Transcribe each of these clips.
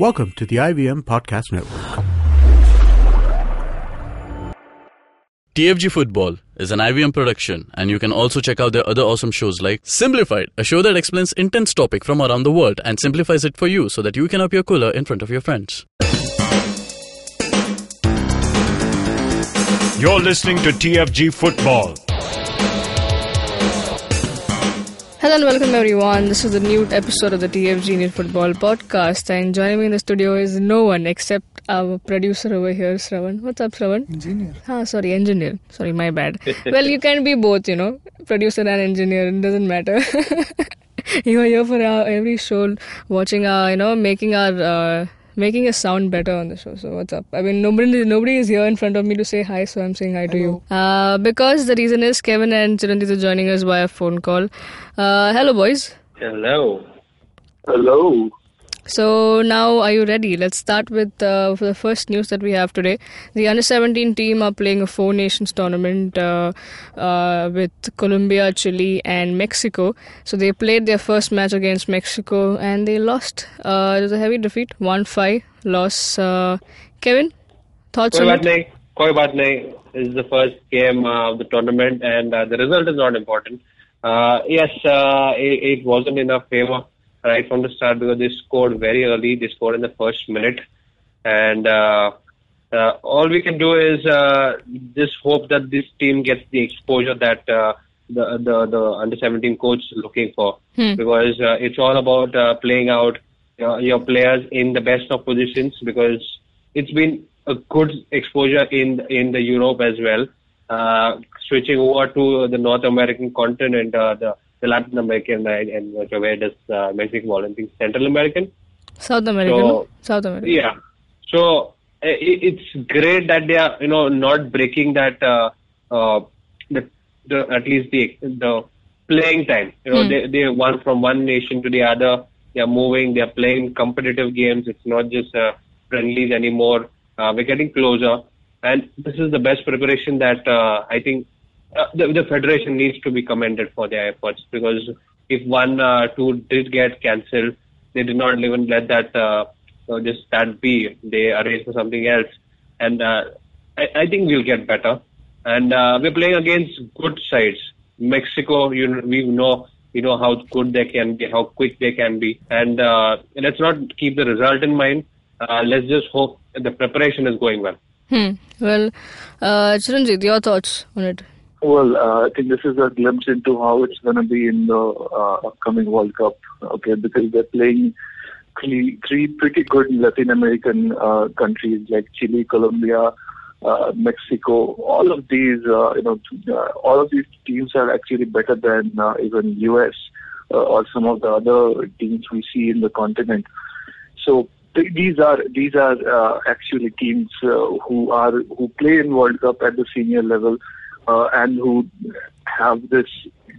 Welcome to the IVM Podcast Network. TFG Football is an IVM production, and you can also check out their other awesome shows like Simplified, a show that explains intense topic from around the world and simplifies it for you so that you can appear cooler in front of your friends. You're listening to TFG Football. Hello and welcome everyone. This is the new episode of the TFG Indian Football Podcast, and joining me in the studio is no one except our producer over here, Sravan. What's up, Sravan? Engineer. Ah, sorry, engineer. Sorry, my bad. well, you can be both, you know, producer and engineer. It doesn't matter. you are here for our every show, watching our, you know, making our. Uh, making us sound better on the show. So what's up? I mean, nobody nobody is here in front of me to say hi, so I'm saying hi to you. Uh, because the reason is Kevin and Chiranjit are joining us via phone call. Uh, hello, boys. Hello. Hello. So now, are you ready? Let's start with uh, the first news that we have today. The under 17 team are playing a four nations tournament uh, uh, with Colombia, Chile, and Mexico. So they played their first match against Mexico and they lost. Uh, it was a heavy defeat, one five loss. Uh, Kevin, thoughts Koi on it? Koi baat nahi. This is the first game uh, of the tournament, and uh, the result is not important. Uh, yes, uh, it, it wasn't in our favor right from the start because they scored very early. They scored in the first minute, and uh, uh, all we can do is uh, just hope that this team gets the exposure that uh, the, the the under 17 coach is looking for Hmm. because uh, it's all about uh, playing out your, your players in the best of positions because it's been a good exposure in in the Europe as well. Uh, switching over to the North American continent, uh, the, the Latin American and, and where does uh, Mexico? I think Central American. South America, So-? South America. Yeah. So uh, it, it's great that they are, you know, not breaking that, uh, uh, the, the at least the the playing time. You know, Hmm. they they one from one nation to the other. They are moving. They are playing competitive games. It's not just uh, friendlies anymore. Uh, we're getting closer, and this is the best preparation that uh, I think uh, the, the federation needs to be commended for their efforts because if one uh, two did get cancelled, they did not even let that uh, uh, just that be. They arranged for something else, and uh, I, I think we'll get better. And uh, we're playing against good sides. Mexico, you we know we know how good they can be, how quick they can be, and uh, let's not keep the result in mind. Uh, let's just hope the preparation is going well. Hmm. Well, uh, Chiranjit, your thoughts on it? Well, uh, I think this is a glimpse into how it's going to be in the uh, upcoming World Cup. Okay, because they're playing three, pretty good Latin American uh, countries like Chile, Colombia, uh, Mexico. All of these, uh, you know, uh, all of these teams are actually better than uh, even US uh, or some of the other teams we see in the continent. So these are these are uh, actually teams uh, who are who play in World Cup at the senior level uh, and who have this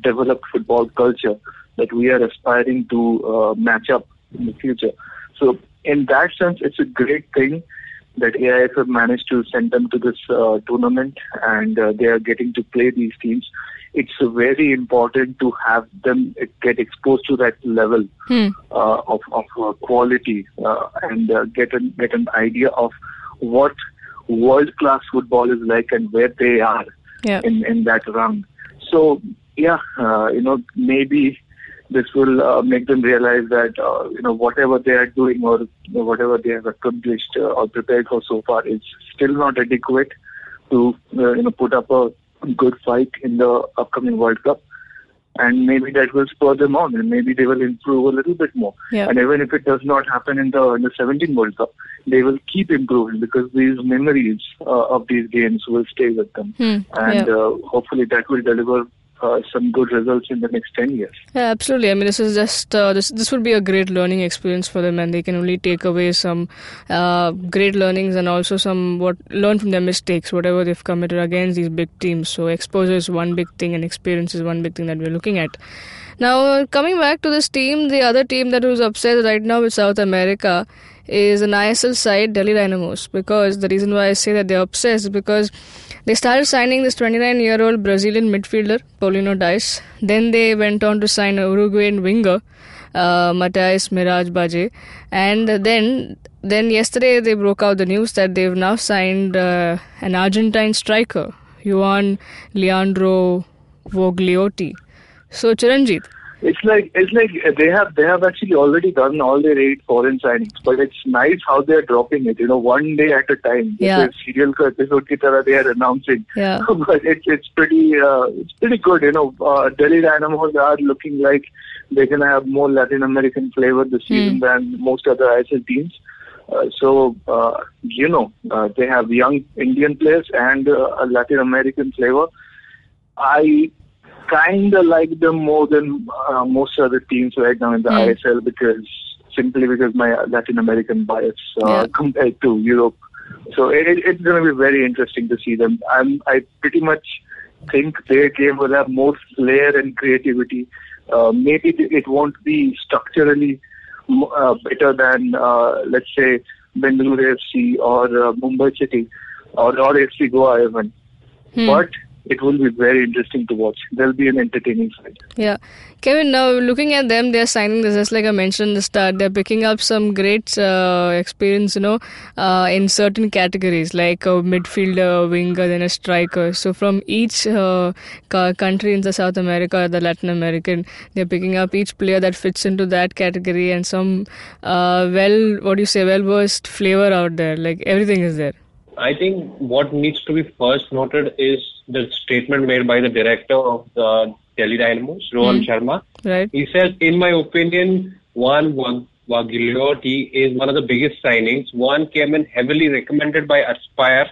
developed football culture that we are aspiring to uh, match up in the future. So in that sense, it's a great thing that AIF have managed to send them to this uh, tournament and uh, they are getting to play these teams. It's very important to have them get exposed to that level Hmm. uh, of, of uh, quality uh, and uh, get an get an idea of what world class football is like and where they are Yeah. in in that round. So yeah, uh, you know maybe this will uh, make them realize that uh, you know whatever they are doing or you know, whatever they have accomplished uh, or prepared for so far is still not adequate to uh, you know put up a good fight in the upcoming World Cup. And maybe that will spur them on, and maybe they will improve a little bit more. Yeah. And even if it does not happen in the under 17 World Cup, they will keep improving because these memories uh, of these games will stay with them. Hmm. And yeah. uh, hopefully that will deliver uh, some good results in the next 10 years. Yeah, absolutely. I mean, this is just uh, this. This would be a great learning experience for them, and they can only take away some uh, great learnings and also some what learn from their mistakes, whatever they've committed against these big teams. So exposure is one big thing, and experience is one big thing that we're looking at. Now, coming back to this team, the other team that was upset right now with South America is an ISL side, Delhi Dynamos. Because the reason why I say that they're obsessed is because they started signing this 29 year old Brazilian midfielder, Paulinho Dias. Then they went on to sign a Uruguayan winger, uh, Matthias Mirabaje. And then then yesterday they broke out the news that they've now signed uh, an Argentine striker, Juan Leandro Vogliotti. So Chiranjit, it's like it's like uh, they have they have actually already done all their eight foreign signings, but it's nice how they're dropping it. You know, one day at a time. Yeah. Serial episode ki tarah they are announcing. Yeah. but it's it's pretty uh, it's pretty good. You know, uh, Delhi Dynamos are looking like they're gonna have more Latin American flavor this hmm. season mm. than most other ISL teams. Uh, so uh, you know uh, they have young Indian players and uh, a Latin American flavor. I kind of like them more than uh, most other teams right now in the Hmm. ISL because simply because my Latin American bias uh, Yeah. compared to Europe. So it, it's going to be very interesting to see them. I'm, I pretty much think their game will have more flair and creativity. Uh, maybe it won't be structurally uh, better than, uh, let's say, Bengaluru FC or uh, Mumbai City or, or FC Goa even. But it will be very interesting to watch. There'll be an entertaining side. Yeah. Kevin, now looking at them, they're signing this, just like I mentioned the start, they're picking up some great uh, experience, you know, uh, in certain categories, like a midfielder, a winger, then a striker. So from each uh, country in the South America, the Latin American, they're picking up each player that fits into that category and some uh, well, what do you say, well-versed flavor out there. Like everything is there. I think what needs to be first noted is the statement made by the director of the Delhi Dynamos, Rohan Sharma. Right? He says, in my opinion, Juan Wag- Waglioti is one of the biggest signings. One came in heavily recommended by Aspire.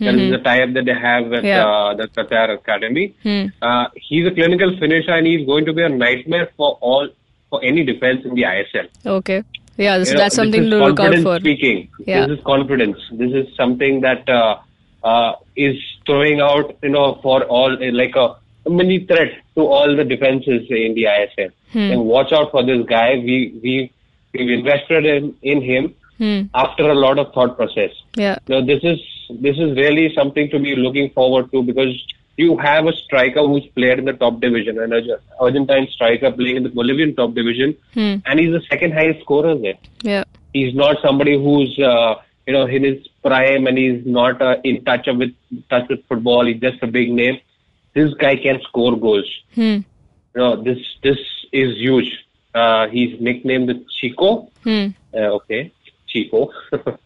That is the tie-up that they have with Yeah. uh, the Qatar Academy. Hmm. Uh, he's a clinical finisher and he's going to be a nightmare for all for any defense in the ISL. Okay. Yeah, this, You know, that's this something to look out for. Speaking, Yeah. this is confidence. This is something that uh, uh, is throwing out, you know, for all uh, like a mini threat to all the defenses in the ISL. Hmm. And watch out for this guy. We we we've invested in in him Hmm. after a lot of thought process. Yeah. Now this is this is really something to be looking forward to because you have a striker who's played in the top division, an Arge- Argentine striker playing in the Bolivian top division, Hmm. and he's the second highest scorer there Yeah. he's not somebody who's uh, you know in his prime and he's not uh, in touch with touch with football. He's just a big name. This guy can score goals. Hmm. You know this this is huge. Uh, he's nicknamed the Chico. Hmm. Uh, okay, Chico.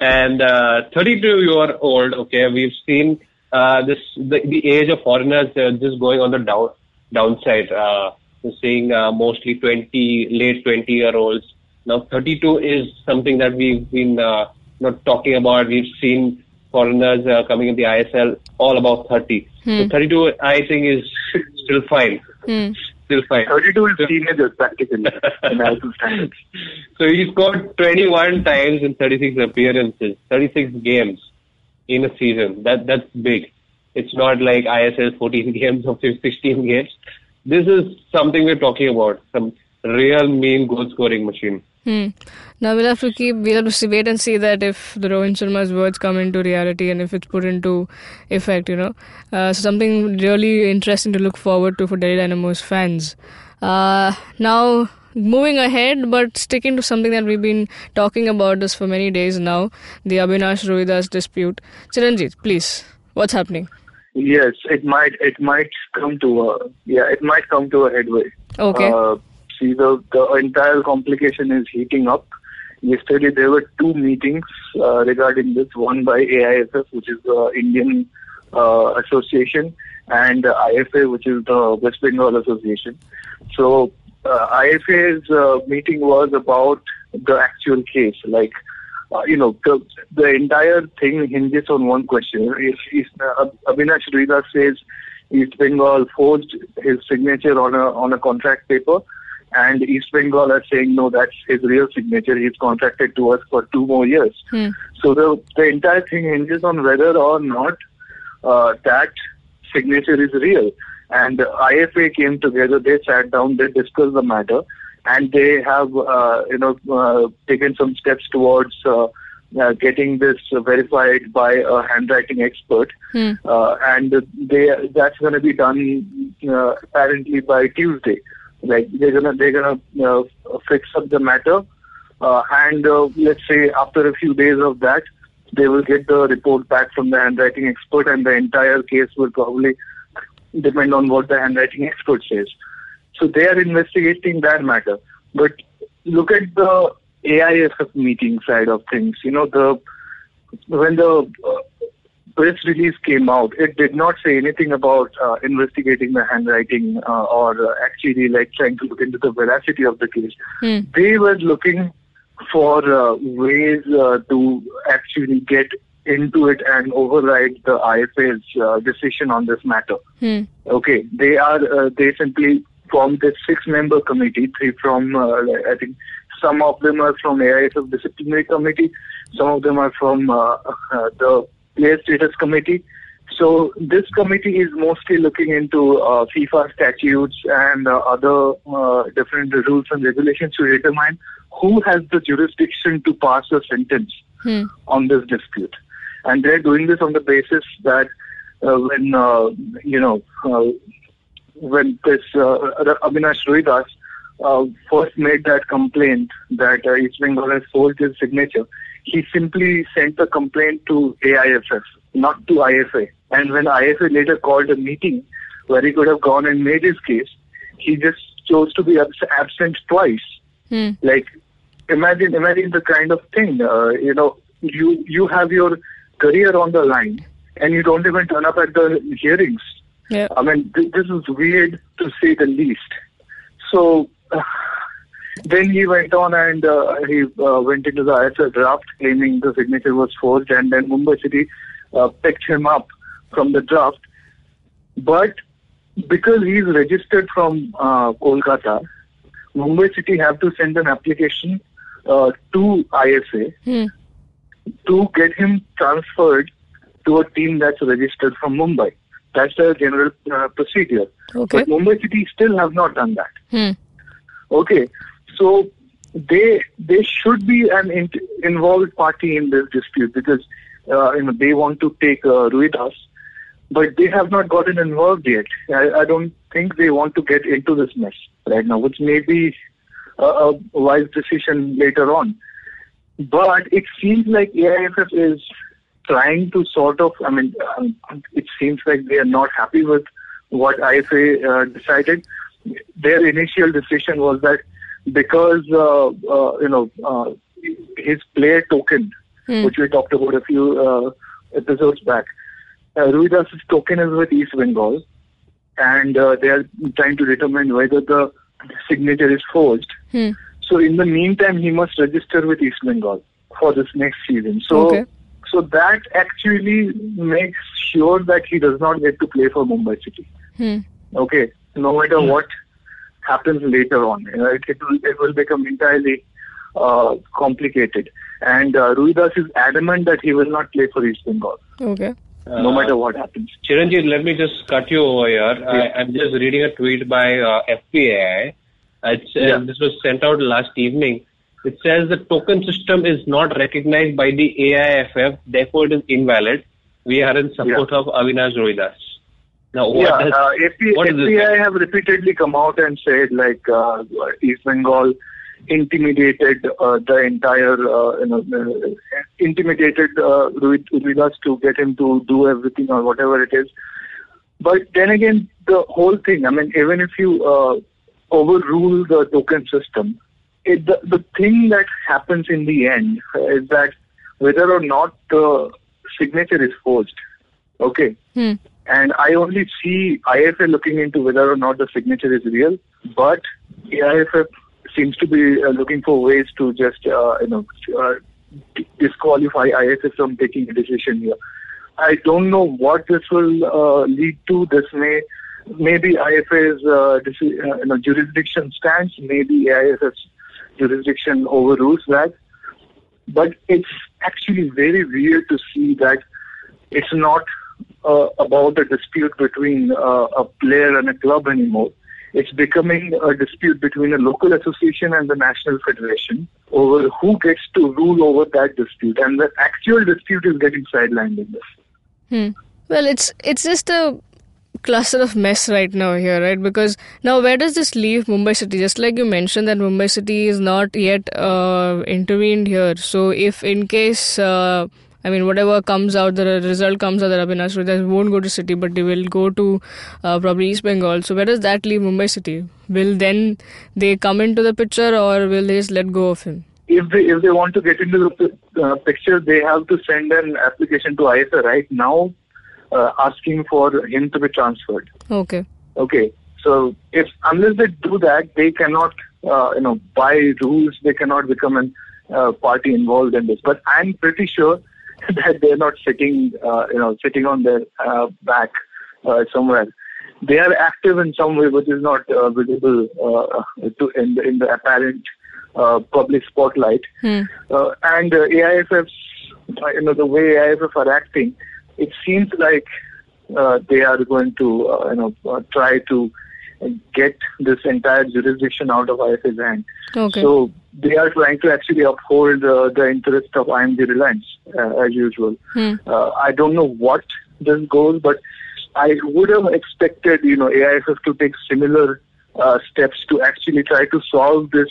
and uh, 32 year old. Okay, we've seen uh, this the, the age of foreigners uh, just going on the down downside. Uh, we're seeing uh, mostly 20 late 20 year olds. Now 32 is something that we've been uh, not talking about. We've seen foreigners uh, coming in the ISL all about 30. So 32, I think, is still fine. Hmm. Still fine. 32 is teenagers practically in ISL standards. So he scored 21 times in 36 appearances, 36 games in a season. That that's big. It's not like ISL 14 games or 16 games. This is something we're talking about. Some real mean goal scoring machine. Hmm. Now we'll have to keep, we'll have to wait and see that if the Rohan Sharma's words come into reality and if it's put into effect, you know. Uh, so something really interesting to look forward to for Delhi Dynamo's fans. Uh, now, moving ahead, but sticking to something that we've been talking about this for many days now, the Abinash Ruidas dispute. Chiranjit, please, what's happening? Yes, it might it might come to a yeah it might come to a headway. Okay. Uh, see the the entire complication is heating up. Yesterday there were two meetings uh, regarding this. One by AIFF, which is the Indian uh, Association, and IFA, which is the West Bengal Association. So uh, IFA's uh, meeting was about the actual case, like uh, you know, the, the entire thing hinges on one question. If, if uh, Abinash Ruidas says East Bengal forged his signature on a on a contract paper, and East Bengal are saying no, that's his real signature. He's contracted to us for two more years. Hmm. So the the entire thing hinges on whether or not uh, that signature is real. And IFA came together. They sat down. They discussed the matter, and they have uh, you know uh, taken some steps towards. Uh, uh, getting this verified by a handwriting expert, Hmm. uh, and they that's going to be done uh, apparently by Tuesday. Like they're gonna they're gonna uh, fix up the matter, uh, and uh, let's say after a few days of that, they will get the report back from the handwriting expert, and the entire case will probably depend on what the handwriting expert says. So they are investigating that matter. But look at the AIFF meeting side of things. You know, the when the uh, press release came out, it did not say anything about uh, investigating the handwriting uh, or uh, actually like trying to look into the veracity of the case. Hmm. They were looking for uh, ways uh, to actually get into it and override the IFA's uh, decision on this matter. Hmm. Okay, they are uh, they simply formed this six-member committee. Three from uh, I think some of them are from AIFF disciplinary committee, some of them are from uh, uh, the player status committee. So this committee is mostly looking into uh, FIFA statutes and uh, other uh, different rules and regulations to determine who has the jurisdiction to pass a sentence Hmm. on this dispute. And they're doing this on the basis that uh, when, uh, you know, uh, when this uh, Abinash Ruidas uh, first made that complaint that uh, East Bengal has forged his signature, he simply sent the complaint to AIFF, not to IFA. And when IFA later called a meeting where he could have gone and made his case, he just chose to be abs- absent twice. Hmm. Like, imagine, imagine the kind of thing. Uh, you know, you you have your career on the line, and you don't even turn up at the hearings. Yeah. I mean, th- this is weird to say the least. So uh, then he went on and uh, he uh, went into the ISL draft claiming the signature was forged, and then Mumbai City uh, picked him up from the draft. But because he's registered from uh, Kolkata, Mumbai City have to send an application uh, to IFA Hmm. To get him transferred to a team that's registered from Mumbai. That's the general uh, procedure. Okay. But Mumbai City still have not done that. Hmm. Okay, so they they should be an in, involved party in this dispute because uh, you know they want to take uh, Ruidas, but they have not gotten involved yet. I, I don't think they want to get into this mess right now, which may be a, a wise decision later on. But it seems like AIFF is trying to sort of, I mean, um, it seems like they are not happy with what IFA uh, decided. Their initial decision was that because, uh, uh, you know, uh, his player token, Hmm. which we talked about a few uh, episodes back, uh, Ruidas's token is with East Bengal, and uh, they are trying to determine whether the signature is forged. Hmm. So in the meantime, he must register with East Bengal for this next season. So, Okay. so that actually makes sure that he does not get to play for Mumbai City. Hmm. Okay, no matter what happens later on, you know, it, it will it will become entirely uh, complicated. And uh, Ruidas is adamant that he will not play for East Bengal, Okay. no matter what happens. Chiranjit, let me just cut you over here. I, I'm just reading a tweet by uh, FPAI. It's, Yeah. This was sent out last evening. It says the token system is not recognized by the AIFF, therefore it is invalid. We are in support of Abinash Ruidas. Now, what yeah, does, uh, what FPAI have repeatedly come out and said like uh, East Bengal intimidated uh, the entire, uh, you know, uh, intimidated uh, Ruid- Ruidas to get him to do everything or whatever it is. But then again, the whole thing. I mean, even if you uh, overrule the token system, it, the the thing that happens in the end is that whether or not the signature is forged. Okay. Hmm. And I only see IFA looking into whether or not the signature is real, but AIFF seems to be uh, looking for ways to just, uh, you know, uh, disqualify IFA from taking a decision here. I don't know what this will uh, lead to. This may, maybe IFA's uh, uh, you know, jurisdiction stands, maybe AIFF's jurisdiction overrules that. But it's actually very weird to see that it's not uh, about a dispute between uh, a player and a club anymore. It's becoming a dispute between a local association and the national federation over who gets to rule over that dispute. And the actual dispute is getting sidelined in this. Hmm. Well, it's it's just a cluster of mess right now here, right? Because now where does this leave Mumbai City? Just like you mentioned that Mumbai City is not yet uh, intervened here. So if in case. Uh, I mean, whatever comes out, the result comes out that Abinash Ruidas won't go to City, but they will go to uh, probably East Bengal. So where does that leave Mumbai City? Will then they come into the picture, or will they just let go of him? If they if they want to get into the uh, picture, they have to send an application to IFA right now, uh, asking for him to be transferred. Okay. Okay. So if unless they do that, they cannot, uh, you know, by rules they cannot become a uh, party involved in this. But I'm pretty sure that they're not sitting, uh, you know, sitting on their uh, back uh, somewhere. They are active in some way, which is not uh, visible uh, to in the, in the apparent uh, public spotlight. Hmm. Uh, and uh, AIFF's, uh, you know, the way AIFF are acting, it seems like uh, they are going to, uh, you know, uh, try to get this entire jurisdiction out of IFA's hand. Okay. So they are trying to actually uphold uh, the interest of IMG Reliance uh, as usual. Hmm. Uh, I don't know what this goes, but I would have expected, you know, AIFF to take similar uh, steps to actually try to solve this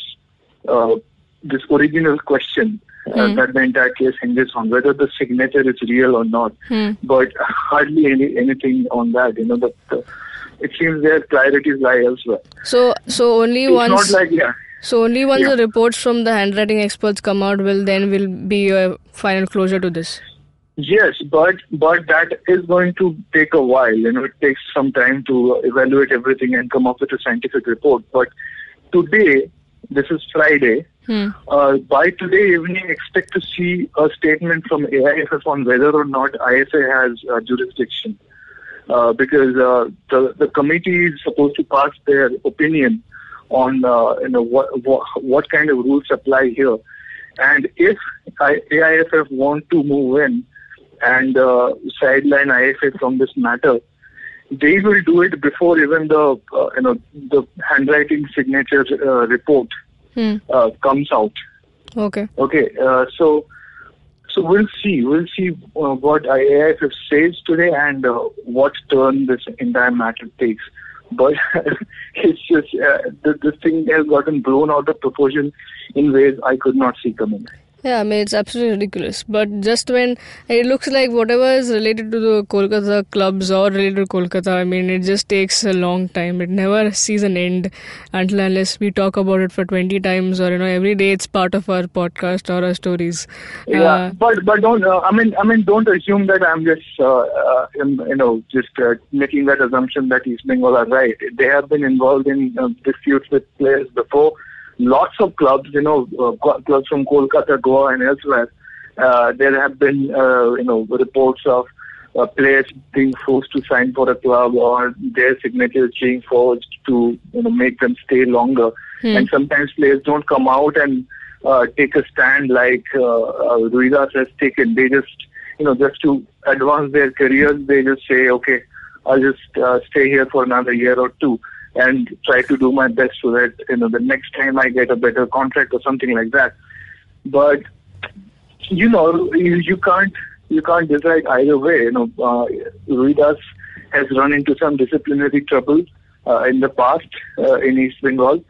uh, this original question uh, Hmm. that the entire case hinges on, whether the signature is real or not. Hmm. But hardly any anything on that. You know, the, the, it seems their priorities lie elsewhere. So, so only It's once. not like yeah. So only once Yeah. the reports from the handwriting experts come out will then will be a final closure to this. Yes, but but that is going to take a while. You know, it takes some time to evaluate everything and come up with a scientific report. But today, this is Friday. Hmm. Uh, by today evening, expect to see a statement from AIFF on whether or not IFA has uh, jurisdiction. Uh, because uh, the the committee is supposed to pass their opinion on uh, you know what, what what kind of rules apply here, and if I, AIFF want to move in and uh, sideline IFA from this matter, they will do it before even the uh, you know the handwriting signature uh, report Hmm. uh, comes out. Okay. Okay, uh, so so we'll see. We'll see uh, what IAIF says today and uh, what turn this entire matter takes. But it's just uh, th- this thing has gotten blown out of proportion in ways I could not see coming. Yeah, I mean it's absolutely ridiculous. But just when it looks like whatever is related to the Kolkata clubs or related to Kolkata, I mean it just takes a long time. It never sees an end until unless we talk about it for twenty times or you know every day it's part of our podcast or our stories. Yeah, Uh, but but don't. Uh, I mean, I mean, don't assume that I'm just uh, uh, in, you know just uh, making that assumption that East Bengal are right. They have been involved in uh, disputes with players before. Lots of clubs, you know, uh, clubs from Kolkata, Goa, and elsewhere. Uh, there have been uh, you know reports of uh, players being forced to sign for a club or their signatures being forged to you know make them stay longer. Hmm. And sometimes players don't come out and uh, take a stand like uh, uh, Ruidas has taken. They just, you know, just to advance their careers, they just say, okay, I'll just uh, stay here for another year or two and try to do my best so that, you know, the next time I get a better contract or something like that. But, you know, you, you can't, you can't decide either way. You know, uh, Ruidas has run into some disciplinary trouble uh, in the past uh, in East Bengal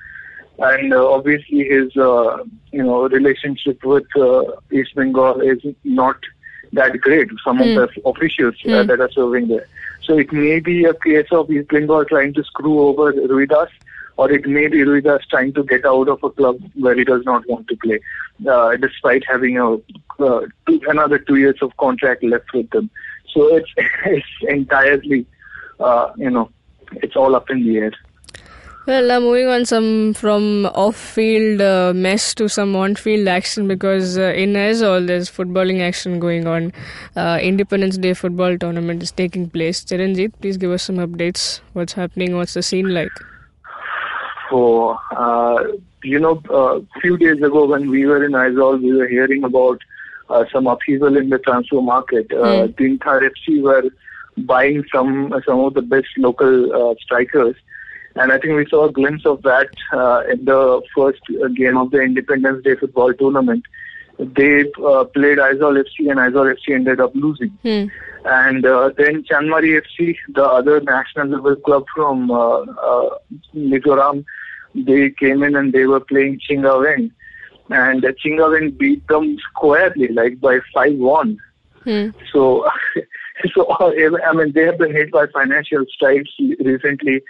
and uh, obviously his uh, you know relationship with uh, East Bengal is not that great. Some Hmm. of the officials uh, Hmm. that are serving there, so it may be a case of East Bengal trying to screw over Ruidas, or it may be Ruidas trying to get out of a club where he does not want to play, uh, despite having a uh, two, another two years of contract left with them. So it's it's entirely uh, you know it's all up in the air. Well, uh, moving on some from off-field uh, mess to some on-field action because uh, in Aizawl there's footballing action going on. Uh, Independence Day football tournament is taking place. Chiranjit, please give us some updates. What's happening? What's the scene like? So, uh, you know, a few days ago when we were in Aizawl, we were hearing about uh, some upheaval in the transfer market. Uh, Hmm. Dinthar FC were buying some some of the best local uh, strikers. And I think we saw a glimpse of that uh, in the first uh, game of the Independence Day football tournament. they uh, played Aizawl FC and Aizawl FC ended up losing. Hmm. And uh, then Chanmari FC, the other national level club from uh, uh, Mizoram, they came in and they were playing Chhinga Veng. And uh, Chhinga Veng beat them squarely, like by 5-1. Hmm. So, so uh, I mean, they have been hit by financial strikes recently.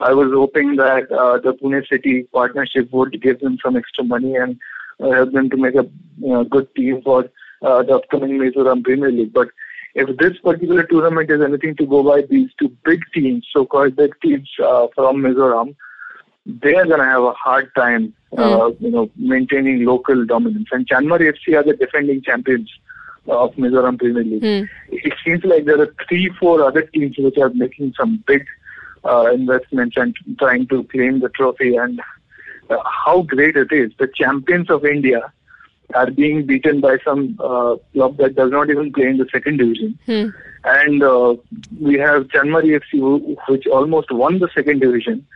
I was hoping that uh, the Pune City partnership would give them some extra money and uh, help them to make a you know, good team for uh, the upcoming Mizoram Premier League. But if this particular tournament is anything to go by, these two big teams, so-called big teams uh, from Mizoram, they are going to have a hard time, uh, you know, maintaining local dominance. And Chanmari FC are the defending champions of Mizoram Premier League. Hmm. It seems like there are three, four other teams which are making some big uh, investments and trying to claim the trophy. And uh, how great it is! The champions of India are being beaten by some uh, club that does not even play in the second division. Hmm. And uh, we have Chanmari FC, which almost won the second division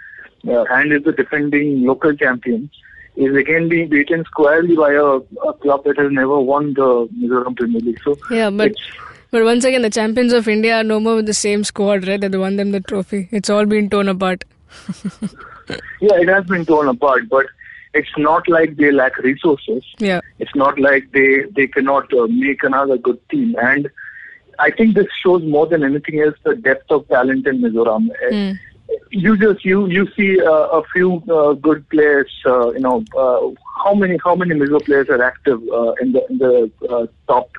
uh, and is the defending local champion, is again being beaten squarely by a, a club that has never won the Mizoram Premier League. So Yeah, but but once again, the champions of India are no more with the same squad, right? That won them the trophy. It's all been torn apart. yeah, it has been torn apart, but it's not like they lack resources. Yeah. It's not like they they cannot uh, make another good team. And I think this shows more than anything else the depth of talent in Mizoram. Hmm. You just you you see uh, a few uh, good players. Uh, you know uh, how many how many Mizo players are active uh, in the in the uh, top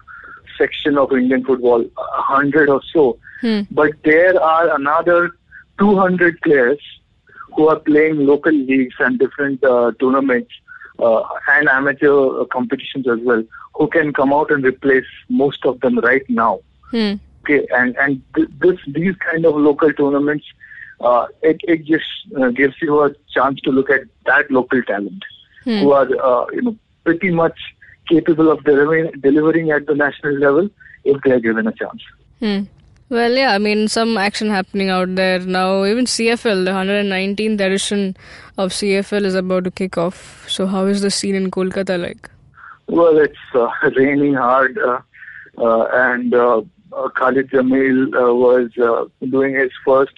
section of Indian football? A hundred or so. Hmm. But there are another 200 players who are playing local leagues and different uh, tournaments uh, and amateur uh, competitions as well, who can come out and replace most of them right now. Hmm. Okay, and and th- this these kind of local tournaments, uh, it it just uh, gives you a chance to look at that local talent who are uh, you know pretty much capable of delivering delivering at the national level if they are given a chance. Hmm. Well, yeah, I mean, some action happening out there now. Even CFL, the 119th edition of CFL is about to kick off. So, how is the scene in Kolkata like? Well, it's uh, raining hard, uh, uh, and uh, uh, Khalid Jamil uh, was uh, doing his first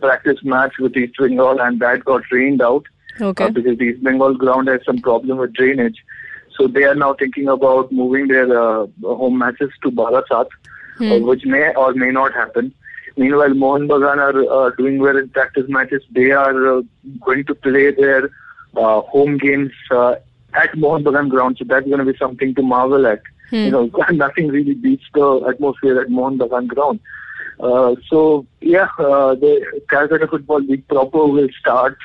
practice match with East Bengal, and that got rained out Okay. because the East Bengal ground has some problem with drainage. So they are now thinking about moving their uh, home matches to Barasat, uh, which may or may not happen. Meanwhile, Mohan Bagan are uh, doing well in practice matches. They are uh, going to play their uh, home games uh, at Mohan Bagan ground, so that's going to be something to marvel at. You know, nothing really beats the atmosphere at Mohan Bagan ground. Uh, so yeah, uh, the Calcutta Football League proper will start uh,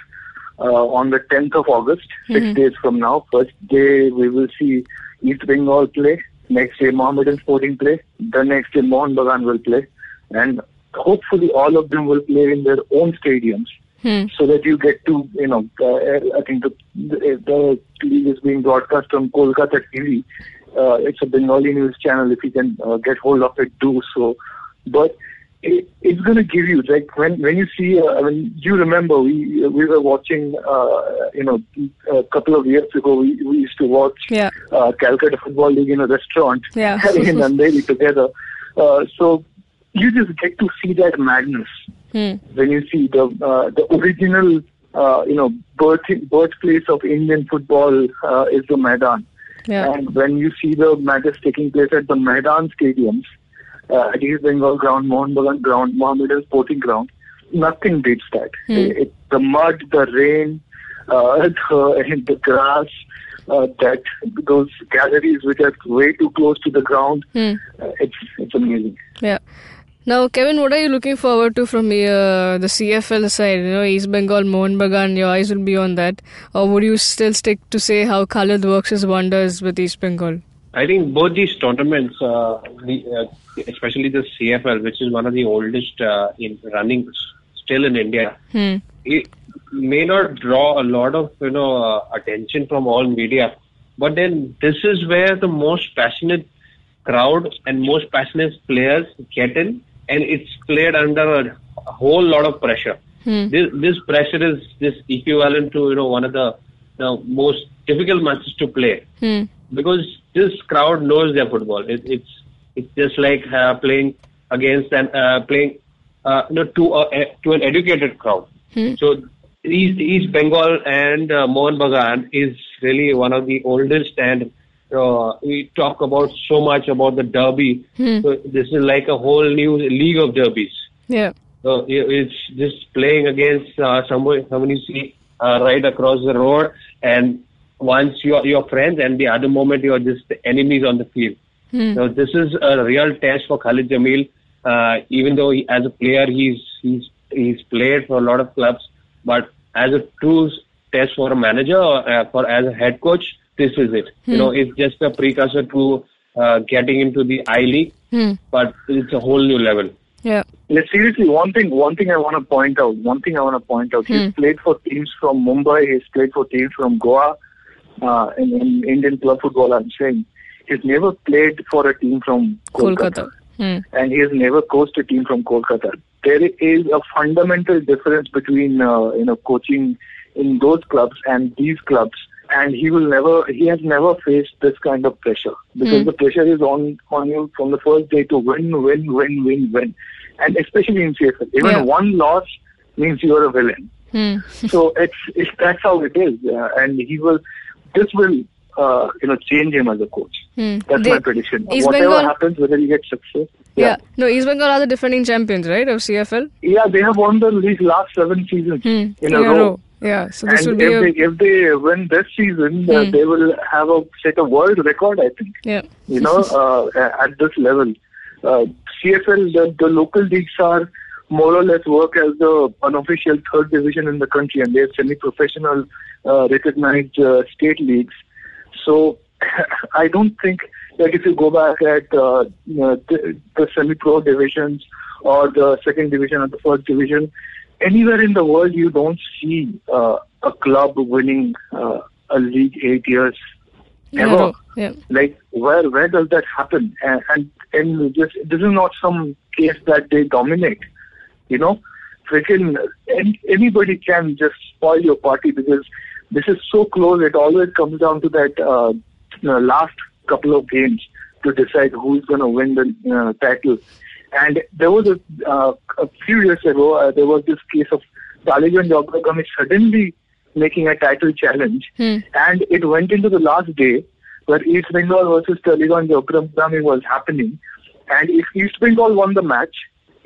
on the 10th of August, 6 days from now. First day we will see East Bengal play. Next day Mohammedan Sporting play. The next day Mohan Bagan will play, and hopefully all of them will play in their own stadiums. Hmm. So that you get to, you know, uh, I think the, the, the league is being broadcast on Kolkata TV. Uh, it's a Bengali news channel. If you can uh, get hold of it, do so. But it, it's going to give you like when when you see. Uh, I mean, you remember we we were watching. Uh, you know, a couple of years ago, we, we used to watch Yeah. uh, Calcutta Football League in a restaurant Yeah. in Andheri together. Uh, so you just get to see that madness Hmm. when you see the uh, the original uh, you know birth birthplace of Indian football uh, is the Maidan. Yeah. And when you see the matches taking place at the Maidan stadiums, uh, at East Bengal ground, Mohan Bagan ground, Mohammedan Sporting ground, nothing beats that. It, it- the mud, the rain, uh, the, the grass, uh, that those galleries which are way too close to the ground, Hmm. uh, it's it's amazing. Yeah. Now, Kevin, what are you looking forward to from uh, the CFL side? You know, East Bengal, Mohan Bagan, your eyes will be on that. Or would you still stick to say how Khalid works his wonders with East Bengal? I think both these tournaments, uh, the, uh, especially the CFL, which is one of the oldest uh, in running still in India, Hmm. it may not draw a lot of you know uh, attention from all media, but then this is where the most passionate crowd and most passionate players get in, and it's played under a, a whole lot of pressure. This this pressure is this equivalent to you know one of the the most difficult matches to play Hmm. because this crowd knows their football. It, it's it's just like uh, playing against and uh, playing uh, you know, to a, to an educated crowd. So East East Bengal and uh, Mohan Bagan is really one of the oldest and uh, we talk about so much about the derby. So this is like a whole new league of derbies. Yeah. So it's just playing against uh, someone, someone you see uh, right across the road, and once you're your friends, and the other moment you're just enemies on the field. So this is a real test for Khalid Jamil. Uh, even though he, as a player he's he's he's played for a lot of clubs, but as a true test for a manager or uh, for as a head coach, this is it. You know, it's just a precursor to uh, getting into the I League, but it's a whole new level. Yeah. Yeah, seriously, one thing, one thing I want to point out. One thing I want to point out. He's played for teams from Mumbai. He's played for teams from Goa. Uh, in, in Indian club football, I'm saying he's never played for a team from Kolkata. Hmm. and he has never coached a team from Kolkata. There is a fundamental difference between uh, you know coaching in those clubs and these clubs, and he will never he has never faced this kind of pressure because the pressure is on on you from the first day to win, win, win, win, win, and especially in CFL, even Yeah. one loss means you are a villain. Hmm. so it's, it's that's how it is, uh, and he will this will uh, you know change him as a coach. Hmm. That's They- my prediction. East Whatever Bengal- happens, whether he gets success. Yeah. No, East Bengal are the defending champions, right, of CFL? Yeah, they have won the league last seven seasons Hmm. in a row. Yeah. So this And would if a they, if they win this season, uh, Hmm. they will have a set a world record, I think. yeah. You know, uh, at this level, uh, CFL, the, the local leagues are more or less work as the unofficial third division in the country, and they're semi-professional, uh, recognized uh, state leagues. So I don't think that if you go back at uh, the, the semi-pro divisions or the second division or the first division, anywhere in the world you don't see uh, a club winning uh, a league eight years ever. Yeah. Like where where does that happen? And and, and just this is not some case that they dominate. You know, freaking an- anybody can just spoil your party because this is so close. It always comes down to that uh, you know, last couple of games to decide who's going to win the uh, title. And there was a, uh, a few years ago, uh, there was this case of Tollygunge Agragami suddenly making a title challenge, Hmm. and it went into the last day where East Bengal versus Tollygunge Agragami was happening. And if East Bengal won the match,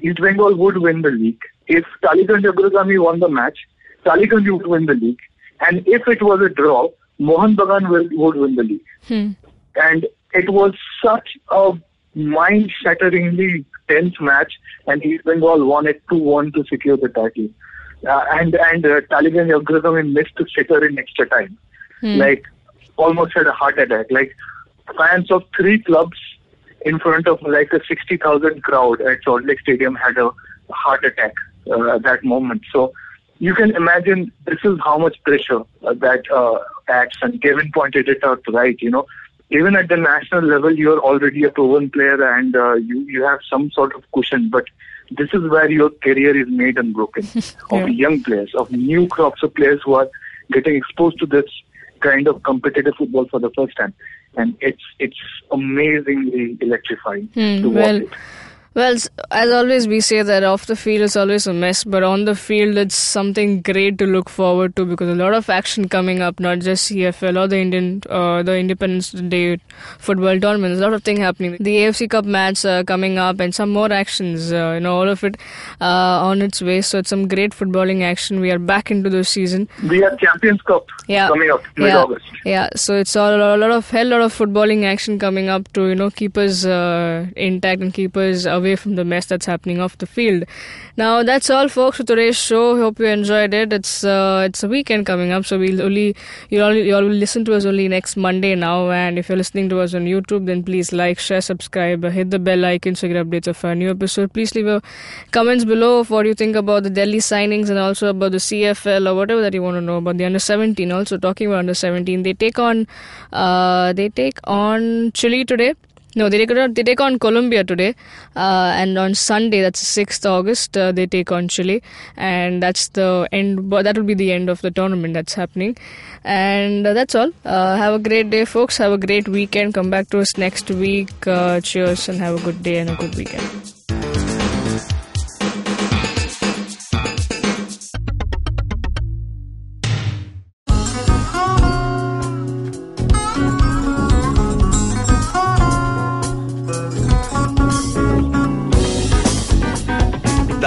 East Bengal would win the league. If Tollygunge Agragami won the match, Tollygunge would win the league. And if it was a draw, Mohan Bagan will, would win the league Hmm. and it was such a mind-shatteringly tense match, and East Bengal won it 2-1 to secure the title. Uh, and and uh, Tollygunge Agragami missed to sitter in extra time, like almost had a heart attack. Like fans of three clubs in front of like a 60,000 crowd at Salt Lake Stadium had a heart attack uh, at that moment. So you can imagine this is how much pressure uh, that uh, acts, and Kevin pointed it out right. You know, even at the national level, you're already a proven player and uh, you you have some sort of cushion, but this is where your career is made and broken Yeah. of young players, of new crops of players who are getting exposed to this kind of competitive football for the first time, and it's it's amazingly electrifying Hmm, to watch well, it. Well, as always, we say that off the field is always a mess, but on the field it's something great to look forward to because a lot of action coming up, not just CFL or the Indian, uh, the Independence Day football tournaments. A lot of things happening. The AFC Cup match uh, coming up and some more actions. Uh, you know, all of it uh, on its way. So it's some great footballing action. We are back into the season. We have Champions Cup Yeah. coming up Yeah, mid-August. yeah. So it's all a lot of hell lot of footballing action coming up to you know keep us uh, intact and keep us away from the mess that's happening off the field. Now that's all, folks, for today's show. Hope you enjoyed it. It's uh, it's a weekend coming up, so we'll only you all you all will listen to us only next Monday now. And if you're listening to us on YouTube, then please like, share, subscribe, hit the bell icon so you get updates of our new episode. Please leave your comments below of what you think about the Delhi signings and also about the CFL or whatever that you want to know about the under 17. Also talking about under 17, they take on uh, they take on Chile today. No, they take on, they take on Colombia today, uh, and on Sunday, that's sixth August, uh, they take on Chile, and that's the end. That will be the end of the tournament that's happening, and uh, that's all. Uh, have a great day, folks. Have a great weekend. Come back to us next week. Uh, cheers, and have a good day and a good weekend.